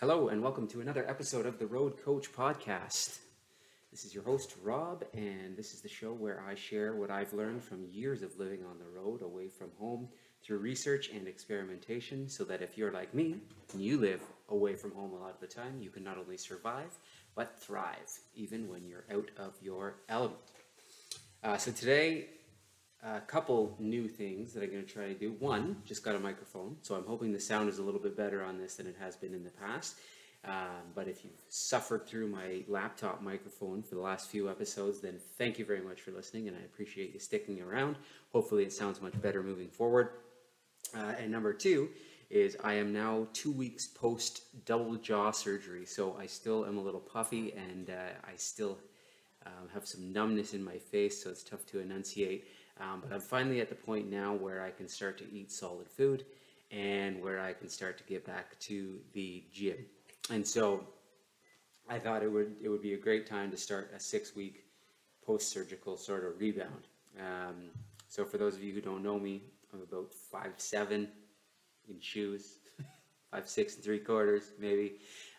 Hello, and welcome to another episode of the Road Coach Podcast. This is your host, Rob, and this is the show where I share what I've learned from years of living on the road away from home through research and experimentation so that if you're like me and you live away from home a lot of the time, you can not only survive but thrive even when you're out of your element. Uh, so today, a couple new things that I'm going to try to do. One, just got a microphone, so I'm hoping the sound is a little bit better on this than it has been in the past. Um, but if you've suffered through my laptop microphone for the last few episodes, then thank you very much for listening, and I appreciate you sticking around. Hopefully, it sounds much better moving forward. Uh, and number two is I am now two weeks post double jaw surgery, so I still am a little puffy and uh, I still um, have some numbness in my face, so it's tough to enunciate. Um, but I'm finally at the point now where I can start to eat solid food and where I can start to get back to the gym. And so I thought it would it would be a great time to start a six week post surgical sort of rebound. Um, so for those of you who don't know me, I'm about five seven in shoes, five six and three quarters maybe.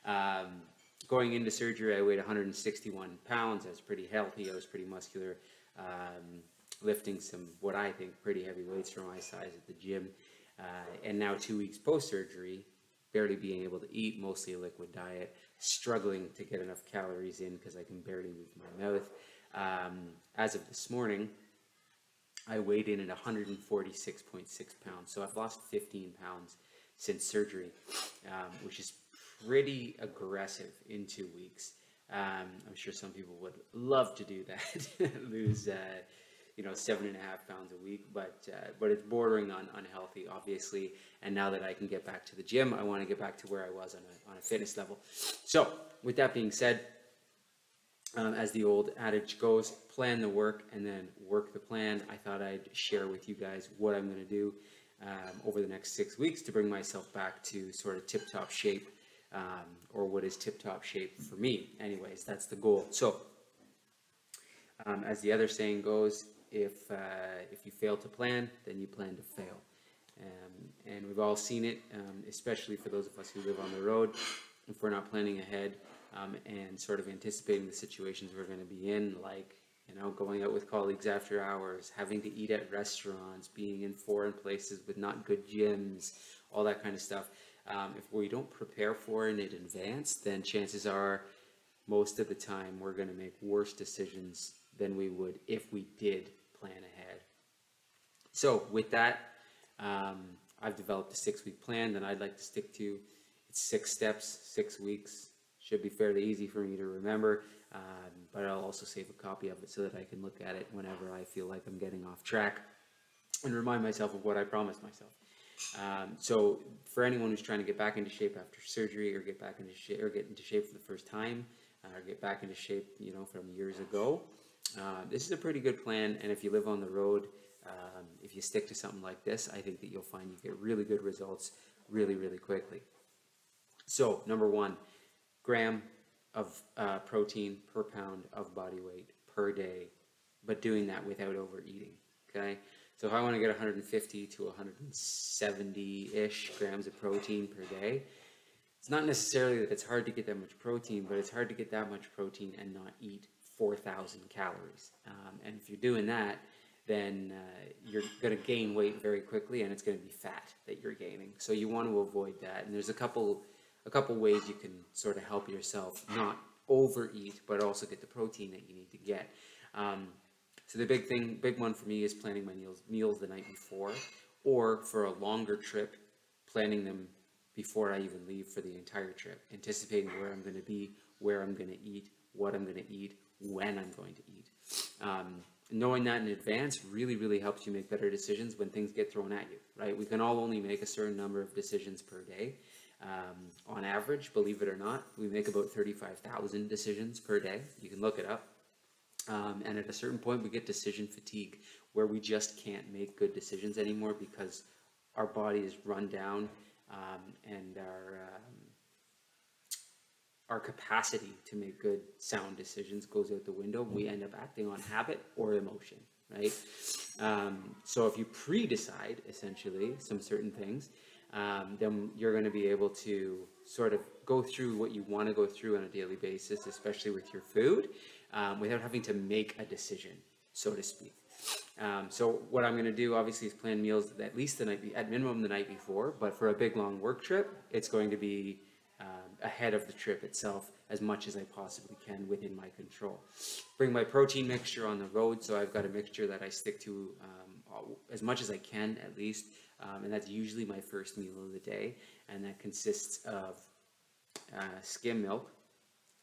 Um, going into surgery, I weighed 161 pounds. I was pretty healthy. I was pretty muscular, um, lifting some what I think pretty heavy weights for my size at the gym. Uh, and now two weeks post surgery, barely being able to eat, mostly a liquid diet, struggling to get enough calories in because I can barely move my mouth. Um, as of this morning, I weighed in at 146.6 pounds. So I've lost 15 pounds since surgery, um, which is pretty aggressive in two weeks. Um, I'm sure some people would love to do that, lose, uh, you know, seven and a half pounds a week, but uh, but it's bordering on unhealthy, obviously. And now that I can get back to the gym, I want to get back to where I was on a, on a fitness level. So, with that being said, um, as the old adage goes, plan the work and then work the plan. I thought I'd share with you guys what I'm going to do um, over the next six weeks to bring myself back to sort of tip top shape, um, or what is tip top shape for me. Anyways, that's the goal. So, um, as the other saying goes, if uh, if you fail to plan, then you plan to fail. Um, and we've all seen it, um, especially for those of us who live on the road. If we're not planning ahead, um, and sort of anticipating the situations we're going to be in, like you know, going out with colleagues after hours, having to eat at restaurants, being in foreign places with not good gyms, all that kind of stuff. Um, if we don't prepare for it in advance, then chances are most of the time we're going to make worse decisions than we would if we did plan ahead. So, with that, um, I've developed a six week plan that I'd like to stick to. It's six steps, six weeks, should be fairly easy for me to remember, um, but I'll also save a copy of it so that I can look at it whenever I feel like I'm getting off track and remind myself of what I promised myself. Um, so for anyone who's trying to get back into shape after surgery or get back into shape or get into shape for the first time uh, or get back into shape, you know, from years ago, uh, this is a pretty good plan. And if you live on the road, um, if you stick to something like this, I think that you'll find you get really good results really, really quickly. So number one, gram of uh, protein per pound of body weight per day, but doing that without overeating. Okay, so if I want to get 150 to 170 ish grams of protein per day, it's not necessarily that it's hard to get that much protein, but it's hard to get that much protein and not eat 4,000 calories. Um, and if you're doing that, then uh, you're going to gain weight very quickly, and it's going to be fat that you're gaining. So you want to avoid that. And there's a couple a couple ways you can sort of help yourself not overeat, but also get the protein that you need to get. Um, so the big thing, big one for me is planning my meals, meals the night before, or for a longer trip, planning them before I even leave for the entire trip, anticipating where I'm going to be, where I'm going to eat, what I'm going to eat, when I'm going to eat. Um, knowing that in advance really, really helps you make better decisions when things get thrown at you, right? We can all only make a certain number of decisions per day. Um, on average, believe it or not, we make about 35,000 decisions per day. You can look it up. Um, and at a certain point, we get decision fatigue where we just can't make good decisions anymore because our body is run down um, and our, um, our capacity to make good sound decisions goes out the window. We end up acting on habit or emotion. right? Um, so if you pre-decide essentially some certain things, um, then you're going to be able to sort of go through what you want to go through on a daily basis, especially with your food, um, without having to make a decision, so to speak. Um, so what I'm going to do, obviously, is plan meals at least the night, be- at minimum the night before. But for a big long work trip, it's going to be ahead of the trip itself as much as I possibly can within my control. Bring my protein mixture on the road, so I've got a mixture that I stick to um, as much as I can at least, um, and that's usually my first meal of the day, and that consists of uh, skim milk.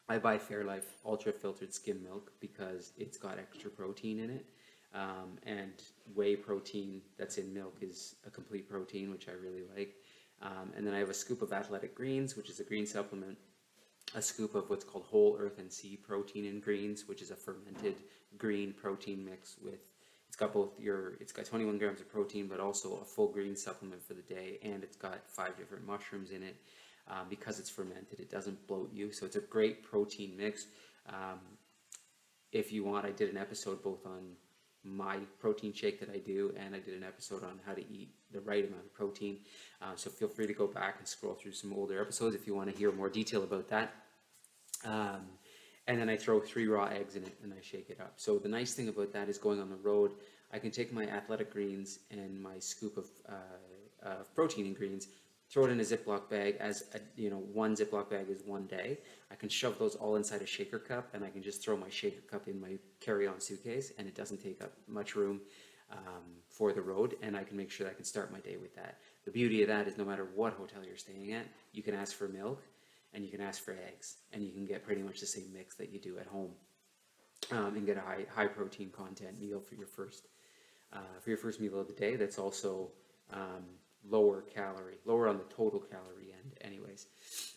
I buy Fairlife ultra filtered skim milk because it's got extra protein in it. Um, and whey protein that's in milk is a complete protein, which I really like. Um, and then I have a scoop of athletic greens, which is a green supplement, a scoop of what's called whole earth and sea protein in greens, which is a fermented green protein mix with it's got both your it's got 21 grams of protein, but also a full green supplement for the day, and it's got five different mushrooms in it. Um, because it's fermented, it doesn't bloat you, so it's a great protein mix. Um, if you want, I did an episode both on my protein shake that I do, and I did an episode on how to eat the right amount of protein. Uh, so feel free to go back and scroll through some older episodes if you want to hear more detail about that. Um, and then I throw three raw eggs in it and I shake it up. So the nice thing about that is going on the road, I can take my athletic greens and my scoop of uh, uh, protein and greens, throw it in a Ziploc bag as a, you know one Ziploc bag is one day. I can shove those all inside a shaker cup and I can just throw my shaker cup in my carry-on suitcase and it doesn't take up much room um, for the road and I can make sure that I can start my day with that. The beauty of that is no matter what hotel you're staying at, you can ask for milk and you can ask for eggs and you can get pretty much the same mix that you do at home um, and get a high, high protein content meal for your first uh, for your first meal of the day that's also um, lower calorie lower on the total calorie end anyways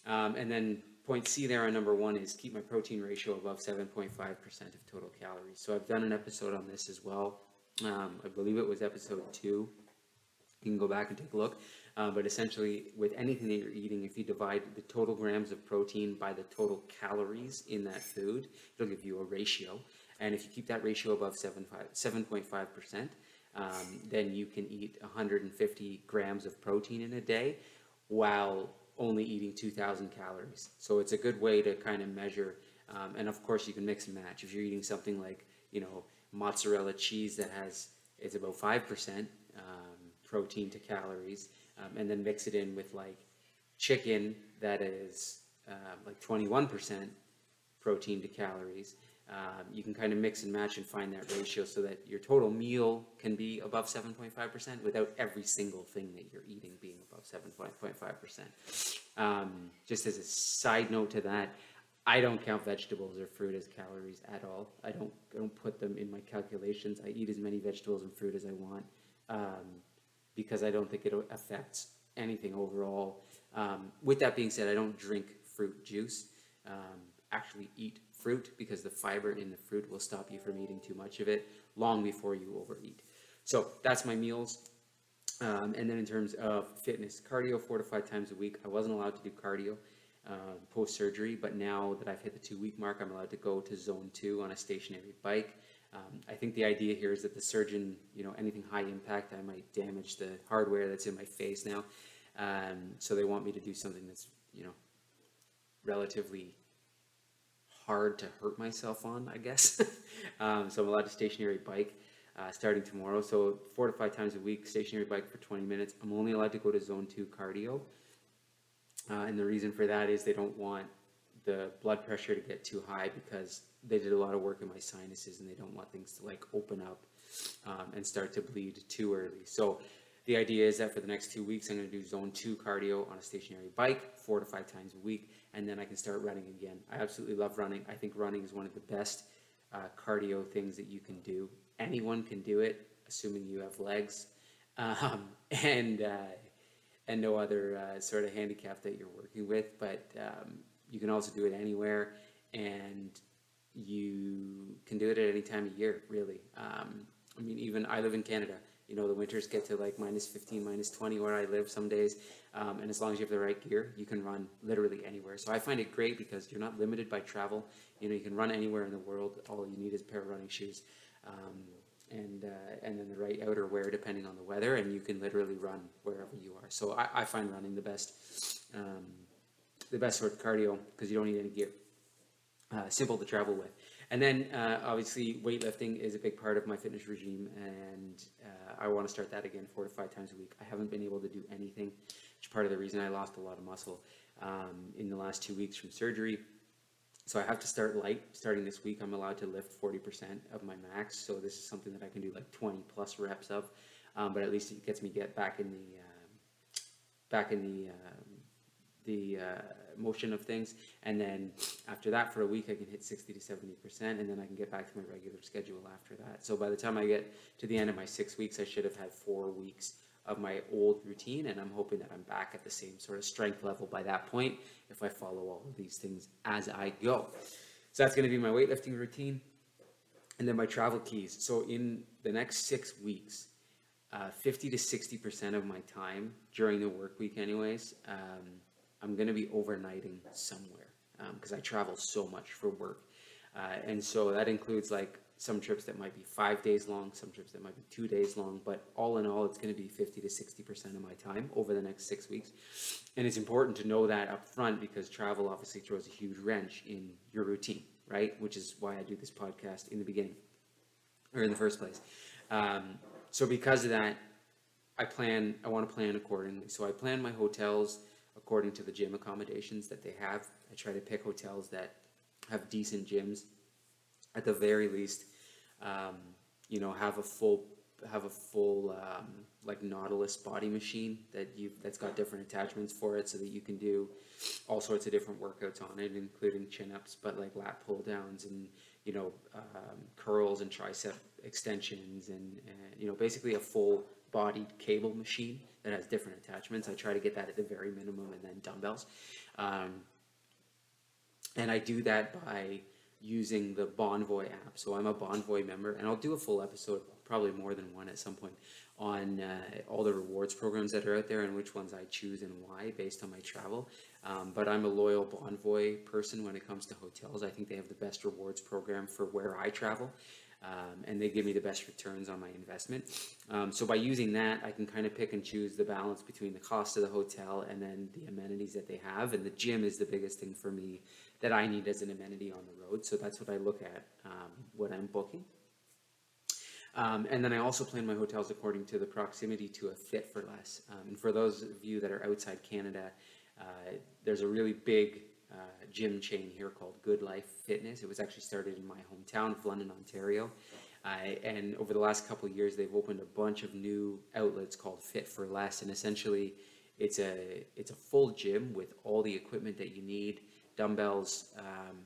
um, and then point c there on number one is keep my protein ratio above 7.5% of total calories so i've done an episode on this as well um, i believe it was episode two you can go back and take a look. Uh, but essentially, with anything that you're eating, if you divide the total grams of protein by the total calories in that food, it'll give you a ratio. And if you keep that ratio above 7.5%, um, then you can eat 150 grams of protein in a day while only eating 2,000 calories. So it's a good way to kind of measure. Um, and of course, you can mix and match. If you're eating something like, you know, mozzarella cheese that has, it's about 5%. Um, protein to calories, um, and then mix it in with like chicken that is uh, like 21% protein to calories. Um, you can kind of mix and match and find that ratio so that your total meal can be above 7.5% without every single thing that you're eating being above 7.5%. Um, just as a side note to that, I don't count vegetables or fruit as calories at all. I don't, I don't put them in my calculations. I eat as many vegetables and fruit as I want. Um, because I don't think it affects anything overall. Um, with that being said, I don't drink fruit juice. Um, actually, eat fruit because the fiber in the fruit will stop you from eating too much of it long before you overeat. So that's my meals. Um, and then in terms of fitness, cardio four to five times a week. I wasn't allowed to do cardio uh, post surgery, but now that I've hit the two week mark, I'm allowed to go to zone two on a stationary bike. Um, I think the idea here is that the surgeon, you know, anything high impact, I might damage the hardware that's in my face now. Um, so they want me to do something that's, you know, relatively hard to hurt myself on, I guess. um, so I'm allowed to stationary bike uh, starting tomorrow. So four to five times a week, stationary bike for 20 minutes. I'm only allowed to go to zone two cardio. Uh, and the reason for that is they don't want the blood pressure to get too high because they did a lot of work in my sinuses and they don't want things to like open up um, and start to bleed too early. So the idea is that for the next two weeks, I'm going to do zone two cardio on a stationary bike, four to five times a week, and then I can start running again. I absolutely love running. I think running is one of the best uh, cardio things that you can do. Anyone can do it, assuming you have legs um, and uh, and no other uh, sort of handicap that you're working with. But um, you can also do it anywhere, and you can do it at any time of year, really. Um, I mean, even I live in Canada. You know, the winters get to like minus 15, minus 20 where I live some days. Um, and as long as you have the right gear, you can run literally anywhere. So I find it great because you're not limited by travel. You know, you can run anywhere in the world. All you need is a pair of running shoes. Um, and uh, and then the right outerwear depending on the weather, and you can literally run wherever you are. So I, I find running the best, um, the best sort of cardio because you don't need any gear. Uh, simple to travel with. And then uh, obviously weightlifting is a big part of my fitness regime, and uh, I want to start that again four to five times a week. I haven't been able to do anything, which is part of the reason I lost a lot of muscle um, in the last two weeks from surgery. So I have to start light. Starting this week, I'm allowed to lift 40% of my max. So this is something that I can do like 20 plus reps of, um, but at least it gets me get back in the uh, back in the um, the uh, motion of things. And then after that, for a week, I can hit 60 to 70%, and then I can get back to my regular schedule after that. So by the time I get to the end of my six weeks, I should have had four weeks of my old routine, and I'm hoping that I'm back at the same sort of strength level by that point if I follow all of these things as I go. So that's going to be my weightlifting routine. And then my travel keys. So in the next six weeks, uh, 50 to 60% of my time during the work week, anyways, um, I'm going to be overnighting somewhere because um, I travel so much for work. Uh, and so that includes like some trips that might be five days long, some trips that might be two days long, but all in all, it's going to be 50 to 60% of my time over the next six weeks. And it's important to know that up front because travel obviously throws a huge wrench in your routine, right? Which is why I do this podcast in the beginning or in the first place. Um, so because of that, I plan, I want to plan accordingly. So I plan my hotels according to the gym accommodations that they have. I try to pick hotels that have decent gyms. At the very least, um, you know, have a full have a full um, like Nautilus body machine that you that's got different attachments for it, so that you can do all sorts of different workouts on it, including chin ups, but like lat pull downs and you know um, curls and tricep extensions and, and you know basically a full bodied cable machine that has different attachments. I try to get that at the very minimum and then dumbbells. Um, and I do that by using the Bonvoy app. So I'm a Bonvoy member, and I'll do a full episode, probably more than one at some point, on uh, all the rewards programs that are out there and which ones I choose and why based on my travel. Um, but I'm a loyal Bonvoy person when it comes to hotels. I think they have the best rewards program for where I travel um, and they give me the best returns on my investment. Um, so by using that, I can kind of pick and choose the balance between the cost of the hotel and then the amenities that they have. And the gym is the biggest thing for me that I need as an amenity on the road. So that's what I look at um, when I'm booking. Um, and then I also plan my hotels according to the proximity to a fit for less. Um, and for those of you that are outside Canada, uh, there's a really big gym chain here called Good Life Fitness. It was actually started in my hometown of London, Ontario. Uh, and over the last couple of years, they've opened a bunch of new outlets called Fit for Less. And essentially, it's a it's a full gym with all the equipment that you need, dumbbells, um,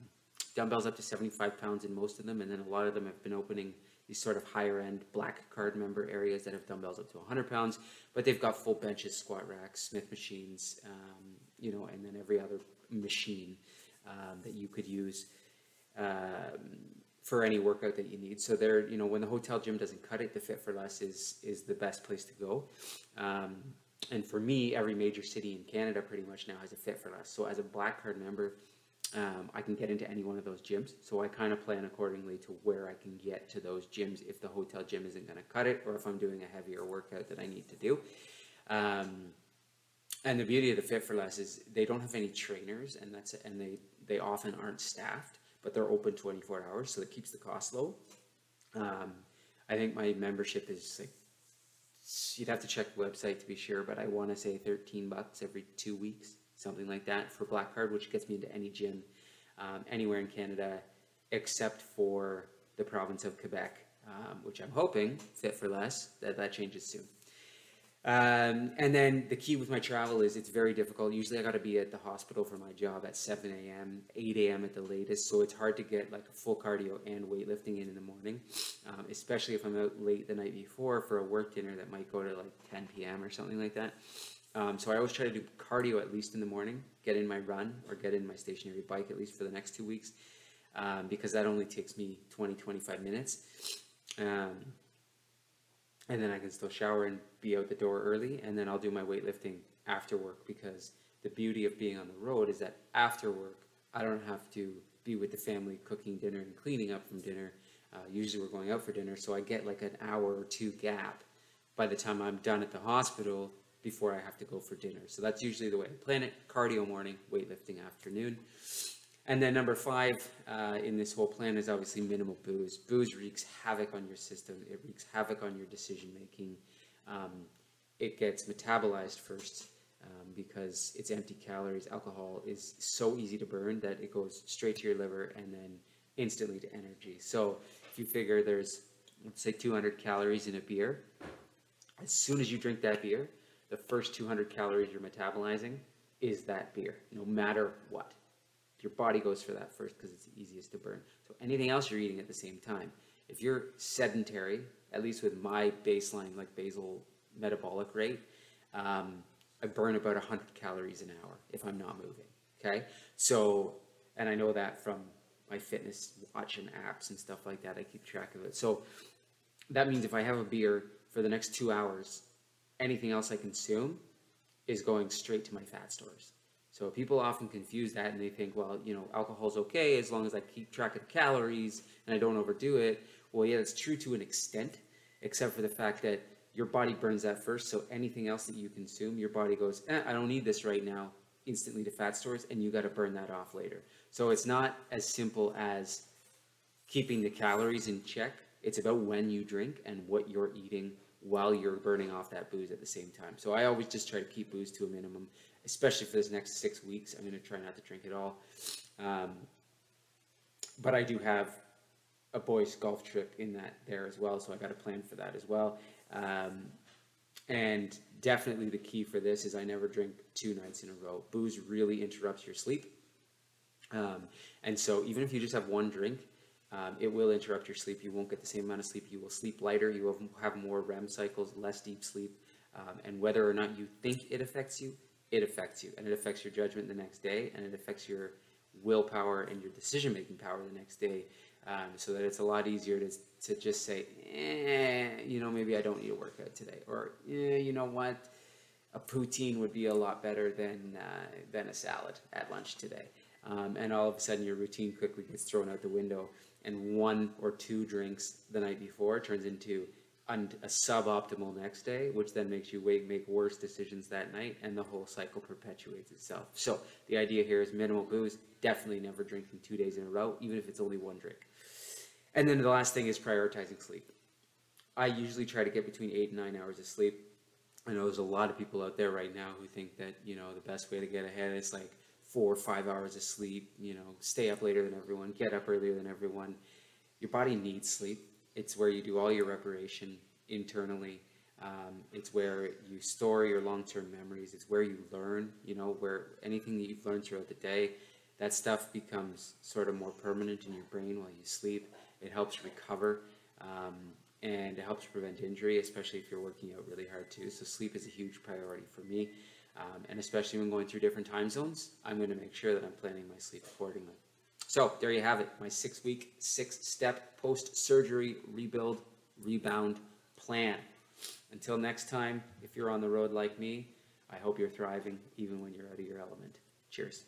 dumbbells up to 75 pounds in most of them, and then a lot of them have been opening these sort of higher end black card member areas that have dumbbells up to 100 pounds, but they've got full benches, squat racks, Smith machines, um, you know, and then every other machine um, that you could use um, for any workout that you need. So there, you know, when the hotel gym doesn't cut it, the Fit for Less is is the best place to go. Um, and for me, every major city in Canada pretty much now has a Fit for Less. So as a Black Card member, um, I can get into any one of those gyms. So I kind of plan accordingly to where I can get to those gyms if the hotel gym isn't going to cut it, or if I'm doing a heavier workout that I need to do. Um, and the beauty of the Fit for Less is they don't have any trainers, and that's and they they often aren't staffed, but they're open 24 hours, so it keeps the cost low. Um, I think my membership is like you'd have to check the website to be sure, but I want to say 13 bucks every two weeks, something like that for Black Card, which gets me into any gym um, anywhere in Canada except for the province of Quebec, um, which I'm hoping Fit for Less that that changes soon. Um, and then the key with my travel is it's very difficult. Usually I got to be at the hospital for my job at 7 a.m., 8 a.m. at the latest. So it's hard to get like full cardio and weightlifting in in the morning, um, especially if I'm out late the night before for a work dinner that might go to like 10 p.m. or something like that. Um, so I always try to do cardio at least in the morning, get in my run or get in my stationary bike at least for the next two weeks, um, because that only takes me 20, 25 minutes. Um, and then I can still shower and be out the door early, and then I'll do my weightlifting after work because the beauty of being on the road is that after work, I don't have to be with the family cooking dinner and cleaning up from dinner. Uh, usually we're going out for dinner, so I get like an hour or two gap by the time I'm done at the hospital before I have to go for dinner. So that's usually the way I plan it cardio morning, weightlifting afternoon. And then number five uh, in this whole plan is obviously minimal booze. Booze wreaks havoc on your system. It wreaks havoc on your decision making. Um, it gets metabolized first um, because it's empty calories. Alcohol is so easy to burn that it goes straight to your liver and then instantly to energy. So if you figure there's let's say 200 calories in a beer, as soon as you drink that beer, the first 200 calories you're metabolizing is that beer, no matter what your body goes for that first because it's the easiest to burn. So anything else you're eating at the same time. If you're sedentary, at least with my baseline like basal metabolic rate, um, I burn about 100 calories an hour if I'm not moving. Okay, so and I know that from my fitness watch and apps and stuff like that. I keep track of it. So that means if I have a beer for the next two hours, anything else I consume is going straight to my fat stores. So people often confuse that and they think, well, you know, alcohol's okay as long as I keep track of calories and I don't overdo it. Well, yeah, that's true to an extent, except for the fact that your body burns that first. So anything else that you consume, your body goes, eh, I don't need this right now, instantly to fat stores, and you got to burn that off later. So it's not as simple as keeping the calories in check. It's about when you drink and what you're eating while you're burning off that booze at the same time. So I always just try to keep booze to a minimum especially for this next six weeks. I'm going to try not to drink at all. Um, but I do have a boys' golf trip in that there as well, so I got a plan for that as well. Um, and definitely the key for this is I never drink two nights in a row. Booze really interrupts your sleep. Um, and so even if you just have one drink, um, it will interrupt your sleep. You won't get the same amount of sleep. You will sleep lighter. You will have more REM cycles, less deep sleep. Um, and whether or not you think it affects you, it affects you and it affects your judgment the next day and it affects your willpower and your decision making power the next day. Um, so that it's a lot easier to, to just say eh, you know maybe i don't need a workout today or eh, you know what? A poutine would be a lot better than uh, than a salad at lunch today. Um, and all of a sudden your routine quickly gets thrown out the window and one or two drinks the night before turns into and a suboptimal next day, which then makes you make worse decisions that night, and the whole cycle perpetuates itself. So the idea here is minimal booze. Definitely never drinking two days in a row, even if it's only one drink. And then the last thing is prioritizing sleep. I usually try to get between eight and nine hours of sleep. I know there's a lot of people out there right now who think that you know the best way to get ahead is like four or five hours of sleep. You know, stay up later than everyone, get up earlier than everyone. Your body needs sleep it's where you do all your reparation internally. Um, it's where you store your long-term memories. It's where you learn. You know, where anything that you've learned throughout the day, that stuff becomes sort of more permanent in your brain while you sleep. It helps recover, um, and it helps prevent injury, especially if you're working out really hard too. So sleep is a huge priority for me, um, and especially when going through different time zones, I'm going to make sure that I'm planning my sleep accordingly. So there you have it, my six week, six step post surgery rebuild, rebound plan. Until next time, if you're on the road like me, I hope you're thriving even when you're out of your element. Cheers.